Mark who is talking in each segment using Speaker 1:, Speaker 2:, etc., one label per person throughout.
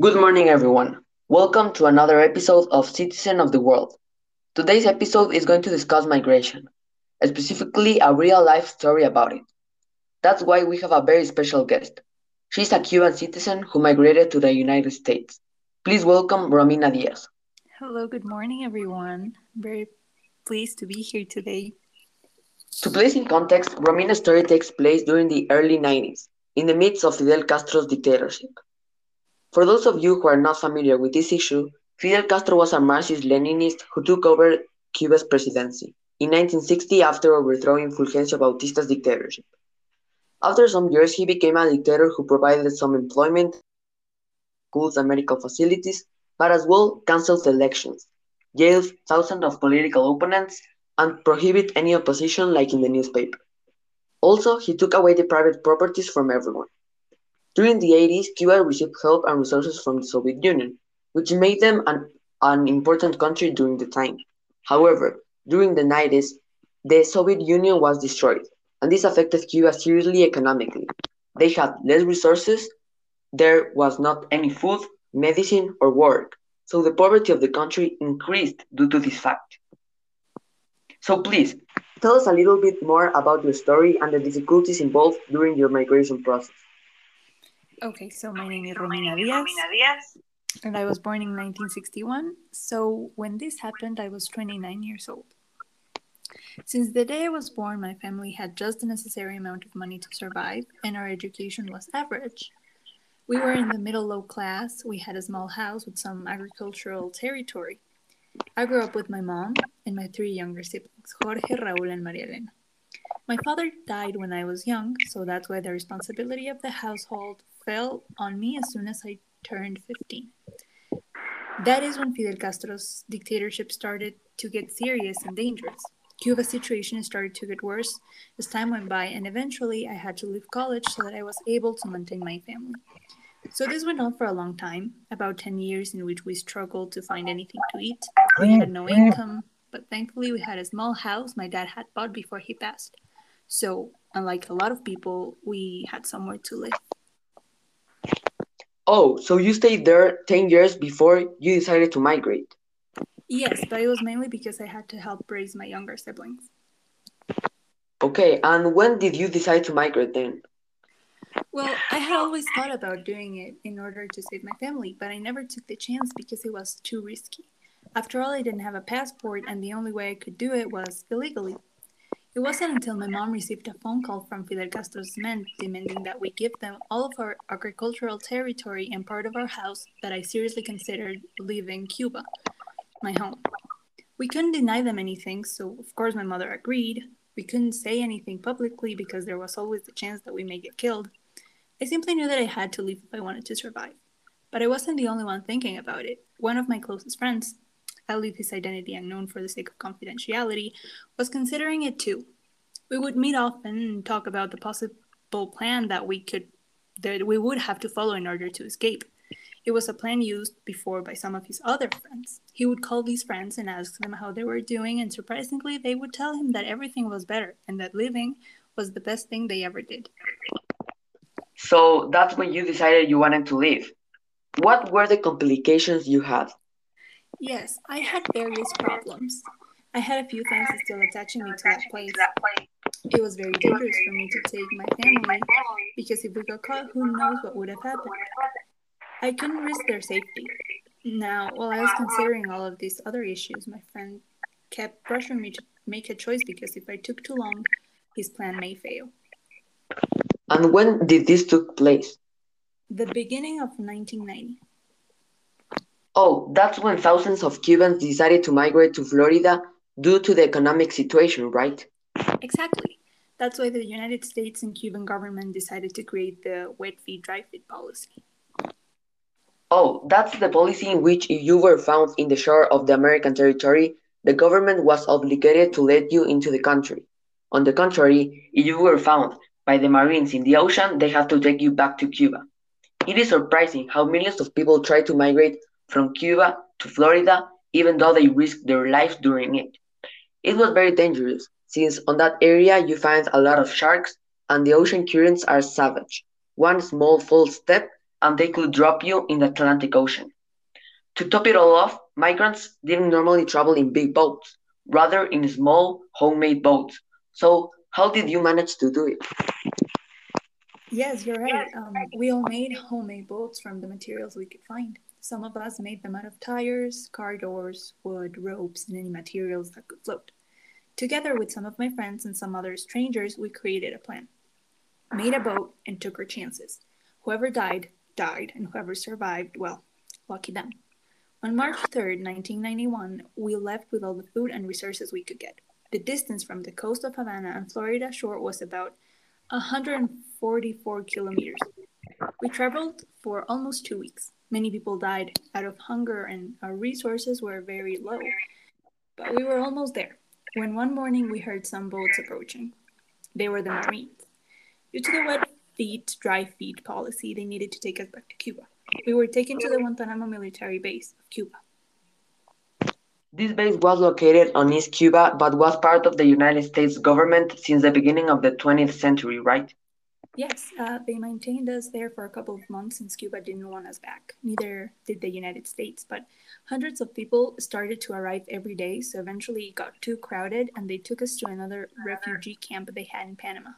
Speaker 1: Good morning, everyone. Welcome to another episode of Citizen of the World. Today's episode is going to discuss migration, specifically a real life story about it. That's why we have a very special guest. She's a Cuban citizen who migrated to the United States. Please welcome Romina Diaz.
Speaker 2: Hello, good morning, everyone. Very pleased to be here today.
Speaker 1: To place in context, Romina's story takes place during the early 90s, in the midst of Fidel Castro's dictatorship. For those of you who are not familiar with this issue, Fidel Castro was a Marxist Leninist who took over Cuba's presidency in 1960 after overthrowing Fulgencio Batista's dictatorship. After some years, he became a dictator who provided some employment, schools, and medical facilities, but as well cancelled elections, jailed thousands of political opponents, and prohibited any opposition like in the newspaper. Also, he took away the private properties from everyone. During the 80s, Cuba received help and resources from the Soviet Union, which made them an, an important country during the time. However, during the 90s, the Soviet Union was destroyed, and this affected Cuba seriously economically. They had less resources, there was not any food, medicine, or work, so the poverty of the country increased due to this fact. So please, tell us a little bit more about your story and the difficulties involved during your migration process.
Speaker 2: Okay, so my name is Romina Diaz, and I was born in 1961. So when this happened, I was 29 years old. Since the day I was born, my family had just the necessary amount of money to survive, and our education was average. We were in the middle low class. We had a small house with some agricultural territory. I grew up with my mom and my three younger siblings, Jorge, Raúl, and Maria Elena. My father died when I was young, so that's why the responsibility of the household fell on me as soon as I turned 15. That is when Fidel Castro's dictatorship started to get serious and dangerous. Cuba's situation started to get worse as time went by, and eventually I had to leave college so that I was able to maintain my family. So this went on for a long time, about 10 years in which we struggled to find anything to eat. We had no mm-hmm. income, but thankfully we had a small house my dad had bought before he passed. So, unlike a lot of people, we had somewhere to live.
Speaker 1: Oh, so you stayed there 10 years before you decided to migrate?
Speaker 2: Yes, but it was mainly because I had to help raise my younger siblings.
Speaker 1: Okay, and when did you decide to migrate then?
Speaker 2: Well, I had always thought about doing it in order to save my family, but I never took the chance because it was too risky. After all, I didn't have a passport, and the only way I could do it was illegally. It wasn't until my mom received a phone call from Fidel Castro's men demanding that we give them all of our agricultural territory and part of our house that I seriously considered leaving Cuba, my home. We couldn't deny them anything, so of course my mother agreed. We couldn't say anything publicly because there was always the chance that we may get killed. I simply knew that I had to leave if I wanted to survive. But I wasn't the only one thinking about it. One of my closest friends, I'll his identity unknown for the sake of confidentiality, was considering it too. We would meet often and talk about the possible plan that we could that we would have to follow in order to escape. It was a plan used before by some of his other friends. He would call these friends and ask them how they were doing, and surprisingly, they would tell him that everything was better and that living was the best thing they ever did.
Speaker 1: So that's when you decided you wanted to leave. What were the complications you had?
Speaker 2: Yes, I had various problems. I had a few things still attaching me to that place. It was very dangerous for me to take my family because if we got caught, who knows what would have happened. I couldn't risk their safety. Now, while I was considering all of these other issues, my friend kept pressuring me to make a choice because if I took too long, his plan may fail.
Speaker 1: And when did this took place?
Speaker 2: The beginning of 1990.
Speaker 1: Oh, that's when thousands of Cubans decided to migrate to Florida due to the economic situation, right?
Speaker 2: Exactly. That's why the United States and Cuban government decided to create the wet feet, dry feet policy.
Speaker 1: Oh, that's the policy in which if you were found in the shore of the American territory, the government was obligated to let you into the country. On the contrary, if you were found by the Marines in the ocean, they have to take you back to Cuba. It is surprising how millions of people try to migrate from Cuba to Florida, even though they risked their lives during it. It was very dangerous, since on that area you find a lot of sharks and the ocean currents are savage. One small false step and they could drop you in the Atlantic Ocean. To top it all off, migrants didn't normally travel in big boats, rather in small, homemade boats. So, how did you manage to do it?
Speaker 2: Yes, you're right. Um, we all made homemade boats from the materials we could find. Some of us made them out of tires, car doors, wood, ropes, and any materials that could float. Together with some of my friends and some other strangers, we created a plan, made a boat, and took our chances. Whoever died, died, and whoever survived, well, lucky them. On March 3rd, 1991, we left with all the food and resources we could get. The distance from the coast of Havana and Florida shore was about 144 kilometers. We traveled for almost two weeks. Many people died out of hunger and our resources were very low. But we were almost there when one morning we heard some boats approaching. They were the Marines. Due to the wet feet, dry feet policy, they needed to take us back to Cuba. We were taken to the Guantanamo military base of Cuba.
Speaker 1: This base was located on East Cuba, but was part of the United States government since the beginning of the 20th century, right?
Speaker 2: Yes, uh, they maintained us there for a couple of months since Cuba didn't want us back. Neither did the United States, but hundreds of people started to arrive every day, so eventually it got too crowded and they took us to another refugee camp they had in Panama.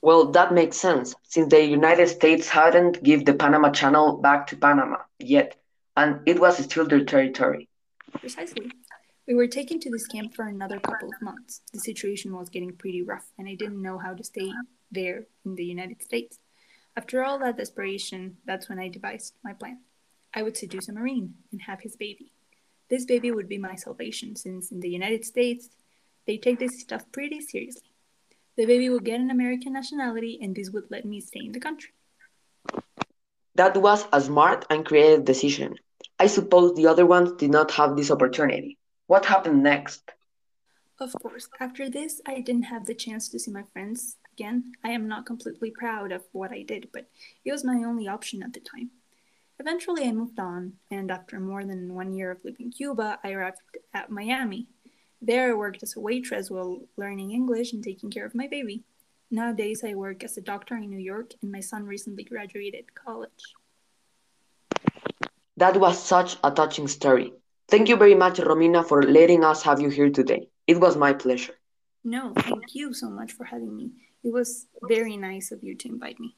Speaker 1: Well, that makes sense, since the United States hadn't given the Panama Channel back to Panama yet, and it was still their territory.
Speaker 2: Precisely. We were taken to this camp for another couple of months. The situation was getting pretty rough, and I didn't know how to stay there in the United States. After all that desperation, that's when I devised my plan. I would seduce a Marine and have his baby. This baby would be my salvation, since in the United States, they take this stuff pretty seriously. The baby would get an American nationality, and this would let me stay in the country.
Speaker 1: That was a smart and creative decision. I suppose the other ones did not have this opportunity. What happened next?
Speaker 2: Of course, after this, I didn't have the chance to see my friends again. I am not completely proud of what I did, but it was my only option at the time. Eventually, I moved on, and after more than one year of living in Cuba, I arrived at Miami, there, I worked as a waitress while learning English and taking care of my baby. Nowadays, I work as a doctor in New York, and my son recently graduated college.
Speaker 1: That was such a touching story. Thank you very much, Romina, for letting us have you here today. It was my pleasure.
Speaker 2: No, thank you so much for having me. It was very nice of you to invite me.